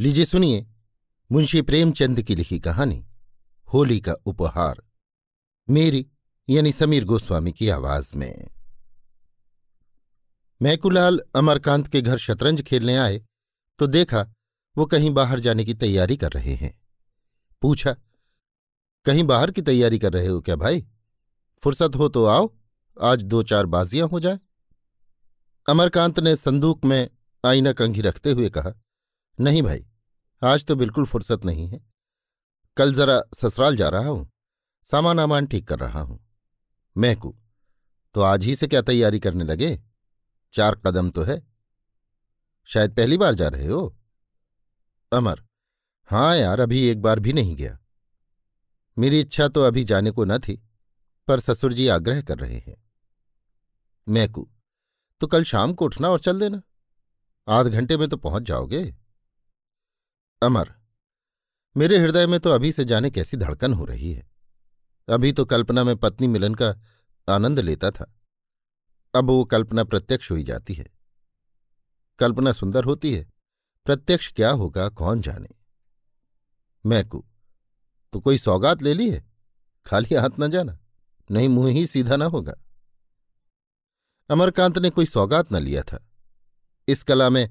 लीजिए सुनिए मुंशी प्रेमचंद की लिखी कहानी, होली का उपहार। मेरी, यानी समीर गोस्वामी की आवाज़ में। मैकुलाल अमरकांत के घर शतरंज खेलने आए तो देखा वो कहीं बाहर जाने की तैयारी कर रहे हैं। पूछा, कहीं बाहर की तैयारी कर रहे हो क्या भाई? फुर्सत हो तो आओ, आज दो चार बाजियाँ हो जाए। अमरकांत ने संदूक में आईना कंघी रखते हुए कहा, नहीं भाई आज तो बिल्कुल फुर्सत नहीं है। कल जरा ससुराल जा रहा हूँ, सामान आमान ठीक कर रहा हूँ। मैकू तो आज ही से क्या तैयारी करने लगे? चार कदम तो है। शायद पहली बार जा रहे हो? अमर हाँ यार, अभी एक बार भी नहीं गया। मेरी इच्छा तो अभी जाने को न थी, पर ससुर जी आग्रह कर रहे हैं। मैकू तो कल शाम को उठना और चल देना। आध घंटे में तो पहुँच जाओगे। अमर, मेरे हृदय में तो अभी से जाने कैसी धड़कन हो रही है। अभी तो कल्पना में पत्नी मिलन का आनंद लेता था। अब वो कल्पना प्रत्यक्ष हुई जाती है। कल्पना सुंदर होती है। प्रत्यक्ष क्या होगा, कौन जाने? मैकू तो कोई सौगात ले ली है? खाली हाथ न जाना, नहीं मुँह ही सीधा ना होगा। अमरकांत ने कोई सौगात न लिया था। इस कला में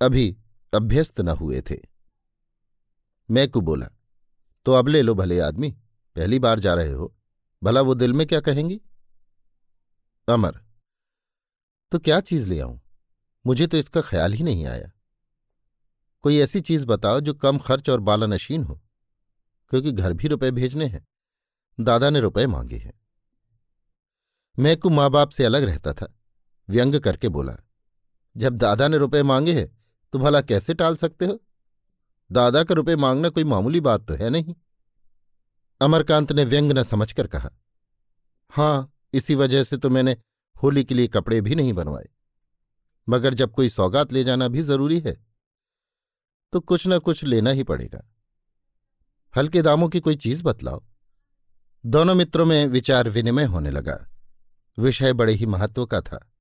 अभी अभ्यस्त न हुए थे। मैकू बोला तो अब ले लो भले आदमी, पहली बार जा रहे हो, भला वो दिल में क्या कहेंगी? अमर तो क्या चीज़ ले आऊँ? मुझे तो इसका ख्याल ही नहीं आया। कोई ऐसी चीज़ बताओ जो कम खर्च और बालानशीन हो, क्योंकि घर भी रुपए भेजने हैं, दादा ने रुपए मांगे हैं। मैकू माँ बाप से अलग रहता था, व्यंग करके बोला, जब दादा ने रुपए मांगे हैं तो भला कैसे टाल सकते हो? दादा का रुपए मांगना कोई मामूली बात तो है नहीं। अमरकांत ने व्यंग न समझकर कहा, हाँ, इसी वजह से तो मैंने होली के लिए कपड़े भी नहीं बनवाए। मगर जब कोई सौगात ले जाना भी ज़रूरी है तो कुछ न कुछ लेना ही पड़ेगा। हल्के दामों की कोई चीज़ बतलाओ। दोनों मित्रों में विचार विनिमय होने लगा। विषय बड़े ही महत्व का था।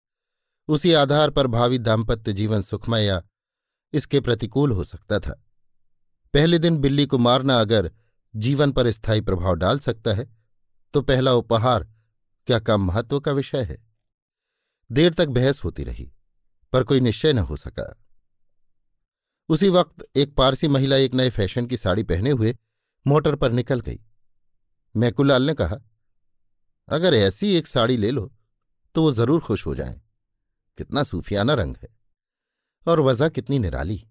उसी आधार पर भावी दाम्पत्य जीवन सुखमय या इसके प्रतिकूल हो सकता था। पहले दिन बिल्ली को मारना अगर जीवन पर स्थायी प्रभाव डाल सकता है तो पहला उपहार क्या कम महत्व का विषय है? देर तक बहस होती रही, पर कोई निश्चय न हो सका। उसी वक्त एक पारसी महिला एक नए फ़ैशन की साड़ी पहने हुए मोटर पर निकल गई। मैकुलाल ने कहा, अगर ऐसी एक साड़ी ले लो तो वो ज़रूर खुश हो जाएँ। कितना सूफियाना रंग है और वजह कितनी निराली।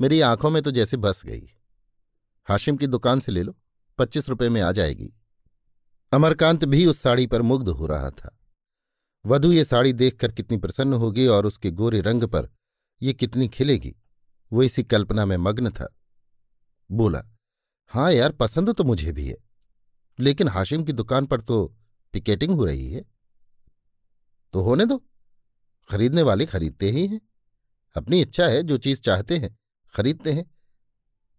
मेरी आँखों में तो जैसे बस गई। हाशिम की दुकान से ले लो, पच्चीस रुपये में आ जाएगी। अमरकांत भी उस साड़ी पर मुग्ध हो रहा था। वधु, ये साड़ी देखकर कितनी प्रसन्न होगी और उसके गोरे रंग पर ये कितनी खिलेगी, वो इसी कल्पना में मग्न था। बोला हाँ यार, पसंद तो मुझे भी है, लेकिन हाशिम की दुकान पर तो पिकेटिंग हो रही है। तो होने दो, खरीदने वाले खरीदते ही हैं। अपनी इच्छा है, जो चीज़ चाहते हैं खरीदते हैं।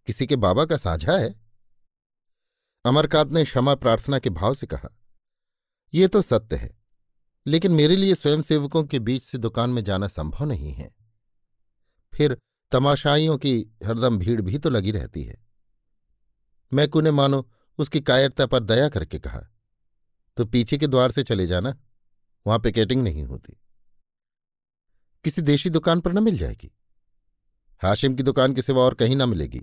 किसी के बाबा का साझा है। अमरकांत ने क्षमा प्रार्थना के भाव से कहा यह तो सत्य है, लेकिन मेरे लिए स्वयंसेवकों के बीच से दुकान में जाना संभव नहीं है। फिर तमाशाइयों की हरदम भीड़ भी तो लगी रहती है। मैकू ने मानो उसकी कायरता पर दया करके कहा तो पीछे के द्वार से चले जाना, वहाँ पिकेटिंग नहीं होती। किसी देशी दुकान पर न मिल जाएगी। हाशिम की दुकान के सिवा और कहीं न मिलेगी।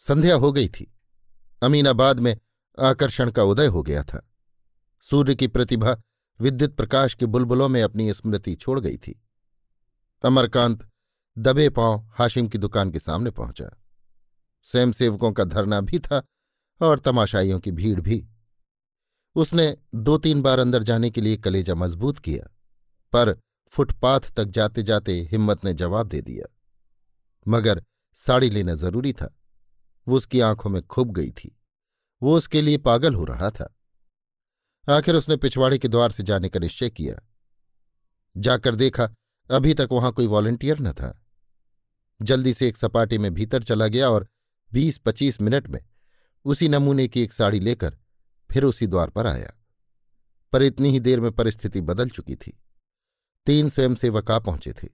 संध्या हो गई थी। अमीनाबाद में आकर्षण का उदय हो गया था। सूर्य की प्रतिभा विद्युत प्रकाश के बुलबुलों में अपनी स्मृति छोड़ गई थी। अमरकांत दबे पाँव हाशिम की दुकान के सामने पहुँचा। स्वयंसेवकों का धरना भी था और तमाशाइयों की भीड़ भी। उसने दो तीन बार अंदर जाने के लिए कलेजा मज़बूत किया, पर फुटपाथ तक जाते जाते हिम्मत ने जवाब दे दिया। मगर साड़ी लेना ज़रूरी था। वो उसकी आँखों में खुब गई थी। वो उसके लिए पागल हो रहा था। आखिर उसने पिछवाड़े के द्वार से जाने का निश्चय किया। जाकर देखा, अभी तक वहाँ कोई वॉलंटियर न था। जल्दी से एक सपाटे में भीतर चला गया और बीस पच्चीस मिनट में उसी नमूने की एक साड़ी लेकर फिर उसी द्वार पर आया। पर इतनी ही देर में परिस्थिति बदल चुकी थी। तीन स्वयंसेवक आ पहुँचे थे।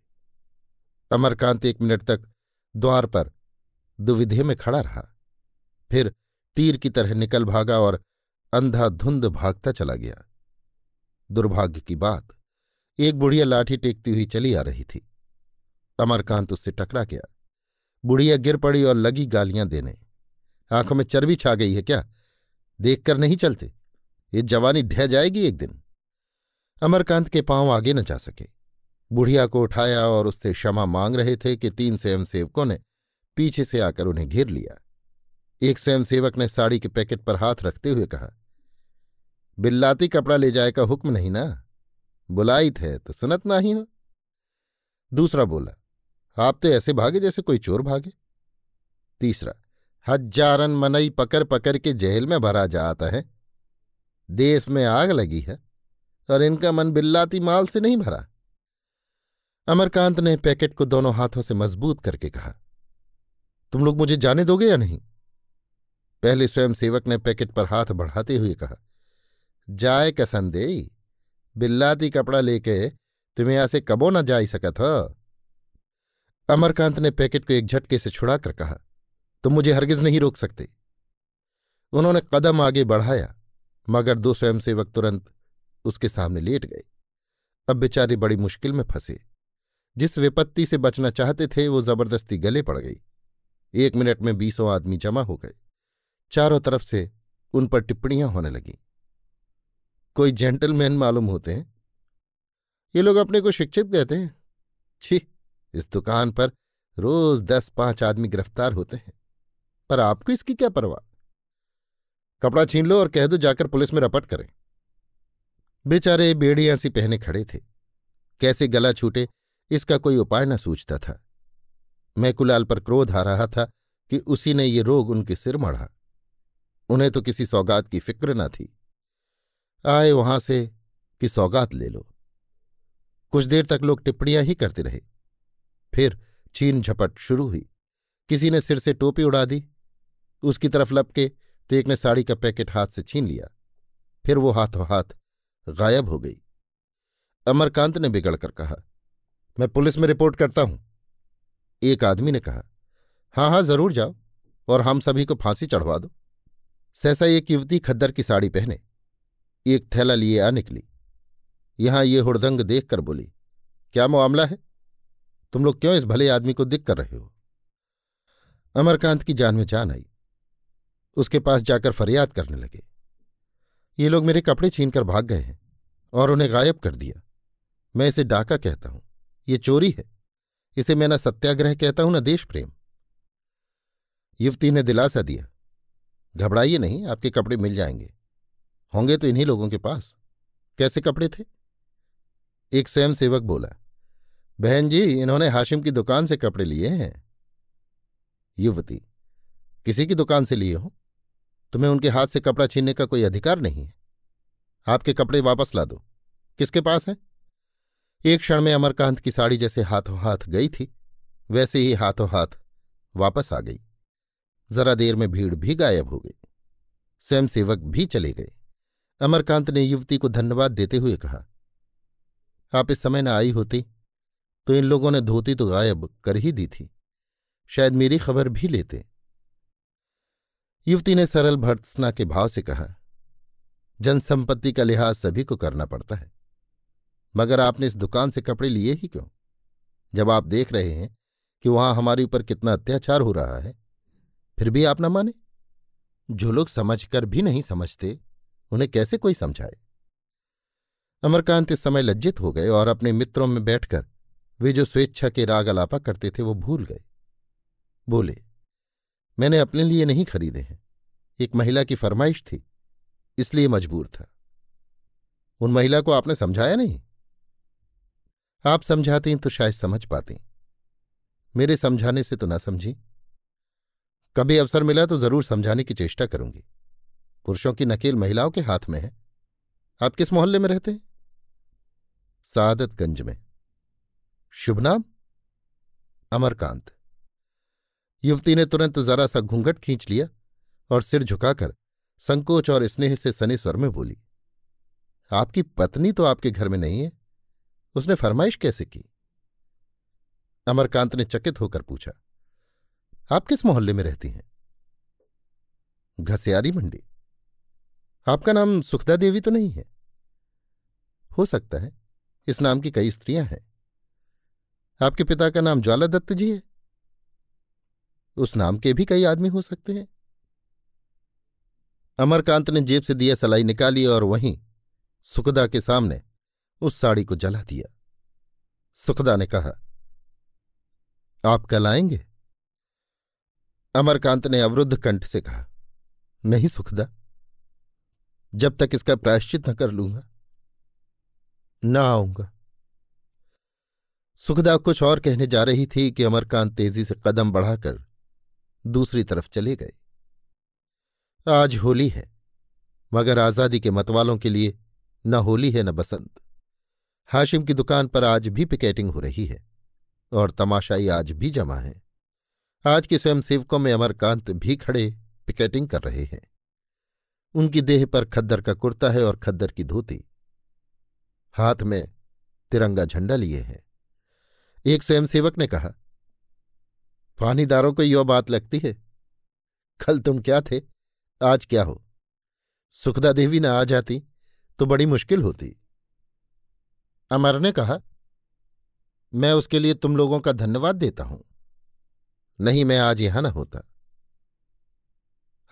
अमरकांत एक मिनट तक द्वार पर दुविधे में खड़ा रहा। फिर तीर की तरह निकल भागा और अंधाधुंध भागता चला गया। दुर्भाग्य की बात, एक बुढ़िया लाठी टेकती हुई चली आ रही थी। अमरकांत उससे टकरा गया। बुढ़िया गिर पड़ी और लगी गालियाँ देने। आँखों में चर्बी छा गई है क्या? देखकर नहीं चलते? ये जवानी ढह जाएगी एक दिन। अमरकांत के पाँव आगे न जा सके। बुढ़िया को उठाया और उससे क्षमा मांग रहे थे कि तीन स्वयंसेवकों ने पीछे से आकर उन्हें घेर लिया। एक स्वयंसेवक ने साड़ी के पैकेट पर हाथ रखते हुए कहा, बिल्लाती कपड़ा ले जाए का हुक्म नहीं ना? बुलाई थे तो सुनत ना ही हो? दूसरा बोला, आप तो ऐसे भागे जैसे कोई चोर भागे। तीसरा हजारन मनई पकड़ पकड़ के जेल में भरा जाता है। देश में आग लगी है। और इनका मन बिल्लाती माल से नहीं भरा। अमरकांत ने पैकेट को दोनों हाथों से मज़बूत करके कहा, तुम लोग मुझे जाने दोगे या नहीं? पहले स्वयं सेवक ने पैकेट पर हाथ बढ़ाते हुए कहा, जाए कसंदे बिल्लाती कपड़ा लेके तुम्हें यहाँ से कबो ना जा सकत हो? अमरकांत ने पैकेट को एक झटके से छुड़ाकर कहा, तुम मुझे हरगिज नहीं रोक सकते। उन्होंने कदम आगे बढ़ाया, मगर दो स्वयंसेवक तुरंत उसके सामने लेट गए। अब बेचारे बड़ी मुश्किल में फंसे। जिस विपत्ति से बचना चाहते थे, वो ज़बरदस्ती गले पड़ गई। एक मिनट में बीसों आदमी जमा हो गए। चारों तरफ़ से उन पर टिप्पणियाँ होने लगीं। कोई जेंटलमैन मालूम होते हैं? ये लोग अपने को शिक्षित कहते हैं? छी, इस दुकान पर रोज दस पाँच आदमी गिरफ़्तार होते हैं। पर आपको इसकी क्या परवाह? कपड़ा छीन लो और कह दो जाकर पुलिस में रपट करें। बेचारे बेड़ियाँ सी पहने खड़े थे। कैसे गला छूटे, इसका कोई उपाय न सूझता था। मैकुलाल पर क्रोध आ रहा था कि उसी ने ये रोग उनके सिर मढ़ा। उन्हें तो किसी सौगात की फ़िक्र न थी। आए वहाँ से कि सौगात ले लो। कुछ देर तक लोग टिप्पणियाँ ही करते रहे। फिर छीन झपट शुरू हुई। किसी ने सिर से टोपी उड़ा दी। उसकी तरफ़ लपके तो एक ने साड़ी का पैकेट हाथ से छीन लिया। फिर वो हाथों हाथ गायब हो गई। अमरकांत ने बिगड़कर कहा, मैं पुलिस में रिपोर्ट करता हूँ। एक आदमी ने कहा हाँ हाँ ज़रूर जाओ और हम सभी को फांसी चढ़वा दो। सहसा एक युवती खद्दर की साड़ी पहने, एक थैला लिए आ निकली। यहाँ ये हुड़दंग देखकर बोली, क्या मामला है? तुम लोग क्यों इस भले आदमी को दिख कर रहे हो? अमरकांत की जान में जान आई। उसके पास जाकर फरियाद करने लगे। ये लोग मेरे कपड़े छीनकर भाग गए हैं और उन्हें गायब कर दिया। मैं इसे डाका कहता हूँ। ये चोरी है। इसे मैं न सत्याग्रह कहता हूँ, न देश प्रेम युवती ने दिलासा दिया। घबराइए नहीं, आपके कपड़े मिल जाएँगे। होंगे तो इन्हीं लोगों के पास। कैसे कपड़े थे? एक स्वयंसेवक बोला, बहन जी, इन्होंने हाशिम की दुकान से कपड़े लिए हैं। युवती, किसी की दुकान से लिए हो? तुम्हें उनके हाथ से कपड़ा छीनने का कोई अधिकार नहीं है। आपके कपड़े वापस ला दो। किसके पास है? एक क्षण में अमरकांत की साड़ी जैसे हाथों हाथ गई थी, वैसे ही हाथों हाथ वापस आ गई। जरा देर में भीड़ भी गायब हो गई। स्वयंसेवक भी चले गए। अमरकांत ने युवती को धन्यवाद देते हुए कहा, आप इस समय न आई होती तो इन लोगों ने धोती तो गायब कर ही दी थी। शायद मेरी खबर भी लेते। युवती ने सरल भर्त्सना के भाव से कहा, जनसंपत्ति का लिहाज सभी को करना पड़ता है। मगर आपने इस दुकान से कपड़े लिए ही क्यों? जब आप देख रहे हैं कि वहाँ हमारे ऊपर कितना अत्याचार हो रहा है, फिर भी आप न माने। जो लोग समझकर भी नहीं समझते, उन्हें कैसे कोई समझाए? अमरकांत इस समय लज्जित हो गए और अपने मित्रों में बैठकर वे जो स्वेच्छा के राग अलापा करते थे वो भूल गए। बोले मैंने अपने लिए नहीं खरीदे हैं। एक महिला की फरमाइश थी, इसलिए मजबूर था। उन महिला को आपने समझाया नहीं? आप समझाती तो शायद समझ पाती मेरे समझाने से तो ना समझी। कभी अवसर मिला तो ज़रूर समझाने की चेष्टा करूँगी। पुरुषों की नकेल महिलाओं के हाथ में है। आप किस मोहल्ले में रहते हैं? सादतगंज में। शुभ नाम? अमरकांत। युवती ने तुरंत जरा सा घूंघट खींच लिया और सिर झुकाकर संकोच और स्नेह से सने स्वर में बोली, आपकी पत्नी तो आपके घर में नहीं है। उसने फरमाइश कैसे की? अमरकांत ने चकित होकर पूछा, आप किस मोहल्ले में रहती हैं? घसियारी मंडी। आपका नाम सुखदा देवी तो नहीं है? हो सकता है। इस नाम की कई स्त्रियाँ हैं। आपके पिता का नाम ज्वाला दत्त जी है? उस नाम के भी कई आदमी हो सकते हैं। अमरकांत ने जेब से दिया सलाई निकाली और वहीं सुखदा के सामने उस साड़ी को जला दिया। सुखदा ने कहा, आप कल आएँगे? अमरकांत ने अवरुद्ध कंठ से कहा, नहीं सुखदा, जब तक इसका प्रायश्चित न कर लूँगा, न आऊँगा। सुखदा कुछ और कहने जा रही थी कि अमरकांत तेज़ी से कदम बढ़ाकर दूसरी तरफ़ चले गए। आज होली है, मगर आज़ादी के मतवालों के लिए न होली है न बसंत। हाशिम की दुकान पर आज भी पिकेटिंग हो रही है, और तमाशाई आज भी जमा है। आज के स्वयंसेवकों में अमरकांत भी खड़े पिकेटिंग कर रहे हैं। उनकी देह पर खद्दर का कुर्ता है और खद्दर की धोती। हाथ में तिरंगा झंडा लिए है। एक स्वयंसेवक ने कहा पानीदारों को यो बात लगती है। कल तुम क्या थे? आज क्या हो? सुखदा देवी न आ जाती तो बड़ी मुश्किल होती। अमर ने कहा, मैं उसके लिए तुम लोगों का धन्यवाद देता हूँ। नहीं, मैं आज यहाँ ना होता।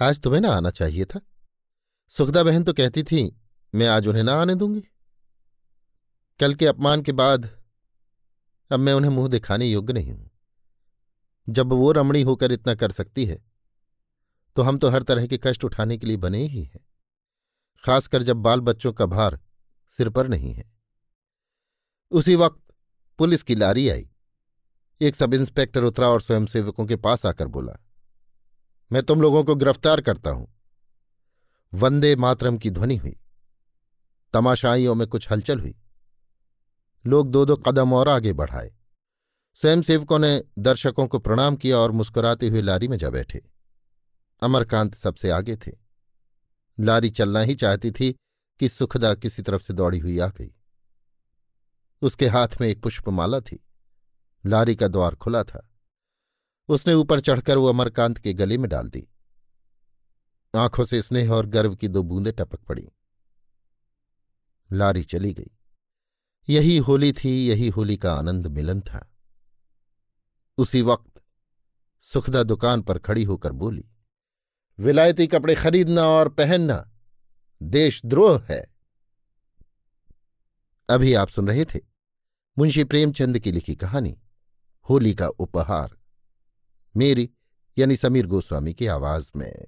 आज तुम्हें ना आना चाहिए था। सुखदा बहन तो कहती थी, मैं आज उन्हें ना आने दूँगी। कल के अपमान के बाद अब मैं उन्हें मुँह दिखाने योग्य नहीं हूँ। जब वो रमणी होकर इतना कर सकती है तो हम तो हर तरह के कष्ट उठाने के लिए बने ही हैं, खासकर जब बाल बच्चों का भार सिर पर नहीं है। उसी वक्त पुलिस की लारी आई। एक सब इंस्पेक्टर उतरा और स्वयंसेवकों के पास आकर बोला, मैं तुम लोगों को गिरफ़्तार करता हूँ। वंदे मातरम की ध्वनि हुई। तमाशाइयों में कुछ हलचल हुई। लोग दो दो कदम और आगे बढ़ाए। स्वयंसेवकों ने दर्शकों को प्रणाम किया और मुस्कुराते हुए लारी में जा बैठे। अमरकांत सबसे आगे थे। लारी चलना ही चाहती थी कि सुखदा किसी तरफ़ से दौड़ी हुई आ गई। उसके हाथ में एक पुष्पमाला थी। लारी का द्वार खुला था। उसने ऊपर चढ़कर वो अमरकांत के गले में डाल दी। आँखों से स्नेह और गर्व की दो बूंदें टपक पड़ी। लारी चली गई। यही होली थी, यही होली का आनंद मिलन था। उसी वक्त सुखदा दुकान पर खड़ी होकर बोली, विलायती कपड़े खरीदना और पहनना देशद्रोह है। अभी आप सुन रहे थे मुंशी प्रेमचंद की लिखी कहानी, होली का उपहार, मेरी यानी समीर गोस्वामी की आवाज़ में।